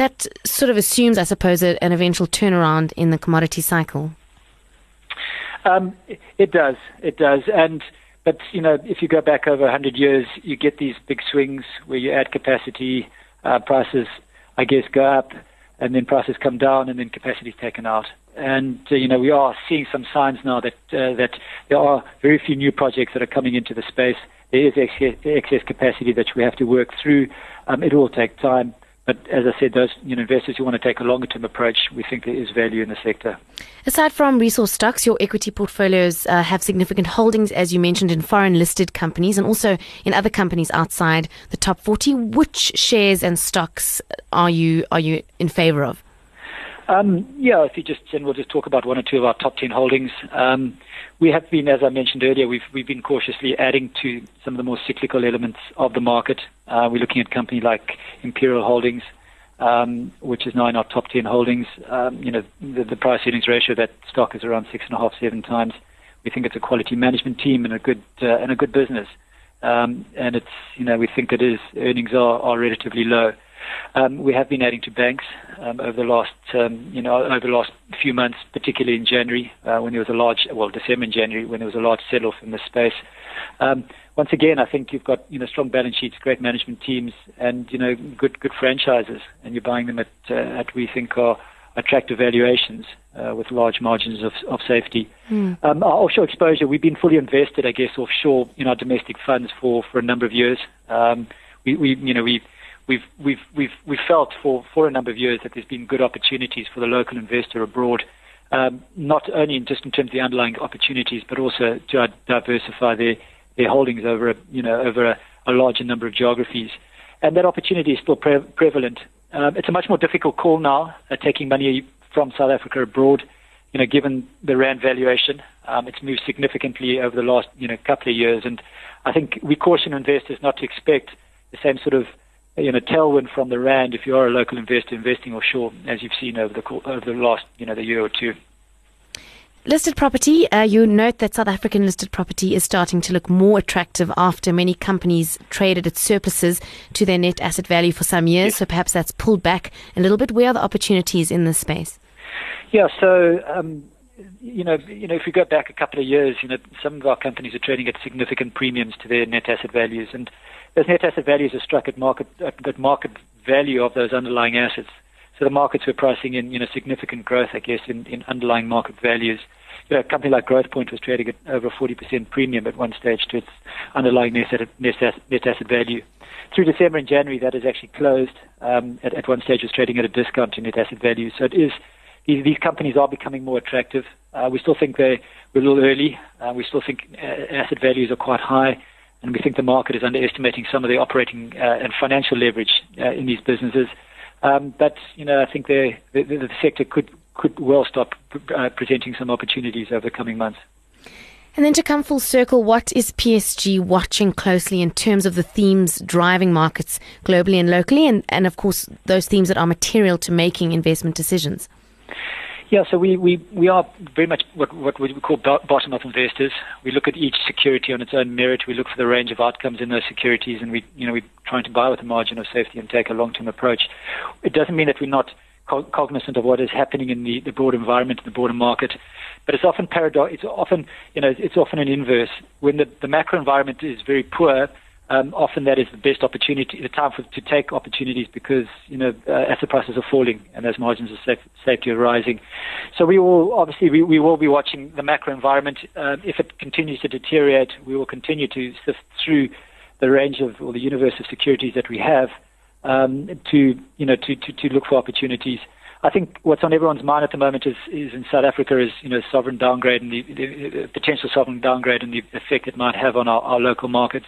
That sort of assumes, I suppose, an eventual turnaround in the commodity cycle. Um, it does. It does. And but you know, if you go back over 100 years, you get these big swings where you add capacity, uh, prices, I guess, go up, and then prices come down, and then capacity taken out. And uh, you know, we are seeing some signs now that uh, that there are very few new projects that are coming into the space. There is excess, excess capacity that we have to work through. Um, it will take time. But as I said, those you know, investors who want to take a longer term approach, we think there is value in the sector. Aside from resource stocks, your equity portfolios uh, have significant holdings, as you mentioned, in foreign listed companies and also in other companies outside the top 40. Which shares and stocks are you are you in favour of? Um, yeah, if you just and we'll just talk about one or two of our top 10 holdings. Um, we have been, as I mentioned earlier, we've we've been cautiously adding to some of the more cyclical elements of the market. Uh, we're looking at company like Imperial Holdings, um, which is now in our top 10 holdings. Um, you know, the, the price earnings ratio that stock is around six and a half, seven times. We think it's a quality management team and a good uh, and a good business. Um, and it's you know we think it is earnings are, are relatively low. Um, we have been adding to banks um, over the last, um, you know, over the last few months, particularly in January uh, when there was a large, well, December and January when there was a large sell-off in the space. Um, once again, I think you've got, you know, strong balance sheets, great management teams, and you know, good good franchises, and you're buying them at uh, at we think are attractive valuations uh, with large margins of, of safety. Mm. Um, our offshore exposure, we've been fully invested, I guess, offshore in our domestic funds for, for a number of years. Um, we, we, you know, we we've we've we've we've felt for for a number of years that there's been good opportunities for the local investor abroad, um, not only in just in terms of the underlying opportunities, but also to diversify their their holdings over a you know over a, a larger number of geographies, and that opportunity is still pre- prevalent. Um, it's a much more difficult call now, uh, taking money from South Africa abroad. You know, given the rand valuation, um, it's moved significantly over the last you know couple of years, and I think we caution investors not to expect the same sort of you know, tailwind from the rand if you are a local investor investing offshore, as you've seen over the over the last, you know, the year or two. Listed property, uh, you note that South African listed property is starting to look more attractive after many companies traded at surpluses to their net asset value for some years. Yes. So perhaps that's pulled back a little bit. Where are the opportunities in this space? Yeah, so um, you know, you know, if we go back a couple of years, you know, some of our companies are trading at significant premiums to their net asset values, and those net asset values are struck at market at market value of those underlying assets. So the markets were pricing in, you know, significant growth, I guess, in, in underlying market values. You know, a company like Growthpoint was trading at over a 40% premium at one stage to its underlying net asset, net asset, net asset value. Through December and January, that has actually closed. Um, at, at one stage, was trading at a discount to net asset value. So it is these, these companies are becoming more attractive. Uh, we still think they're a little early. Uh, we still think uh, asset values are quite high and we think the market is underestimating some of the operating uh, and financial leverage uh, in these businesses. Um, but you know, I think the, the, the sector could could well stop uh, presenting some opportunities over the coming months. And then to come full circle, what is PSG watching closely in terms of the themes driving markets globally and locally, and, and of course those themes that are material to making investment decisions? Yeah, so we, we, we are very much what, what we call bottom up investors. We look at each security on its own merit. We look for the range of outcomes in those securities, and we, you know, we're trying to buy with a margin of safety and take a long term approach. It doesn't mean that we're not cognizant of what is happening in the, the broader environment, the broader market. But it's often paradox. It's often, you know, it's often an inverse. When the, the macro environment is very poor, um, often that is the best opportunity, the time for, to take opportunities because you know uh, asset prices are falling and those margins of safe, safety are rising. So we will obviously we, we will be watching the macro environment. Uh, if it continues to deteriorate, we will continue to sift through the range of or the universe of securities that we have um, to you know to, to, to look for opportunities. I think what's on everyone's mind at the moment is, is in South Africa is you know sovereign downgrade and the, the, the potential sovereign downgrade and the effect it might have on our, our local markets.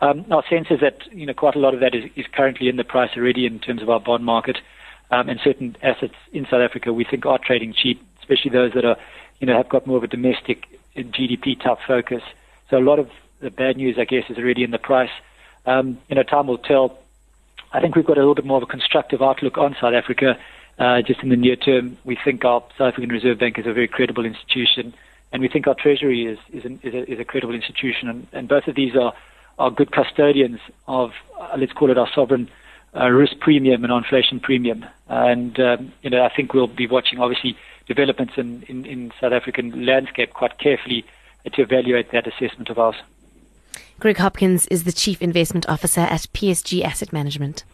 Um, our sense is that you know quite a lot of that is, is currently in the price already in terms of our bond market, um, and certain assets in South Africa we think are trading cheap, especially those that are you know have got more of a domestic GDP type focus. So a lot of the bad news, I guess, is already in the price. Um, you know, time will tell. I think we've got a little bit more of a constructive outlook on South Africa. Uh, just in the near term, we think our South African Reserve Bank is a very credible institution, and we think our Treasury is is, an, is, a, is a credible institution, and, and both of these are are good custodians of, uh, let's call it our sovereign uh, risk premium and inflation premium. And um, you know, I think we'll be watching obviously developments in, in, in South African landscape quite carefully to evaluate that assessment of ours. Greg Hopkins is the Chief Investment Officer at PSG Asset Management.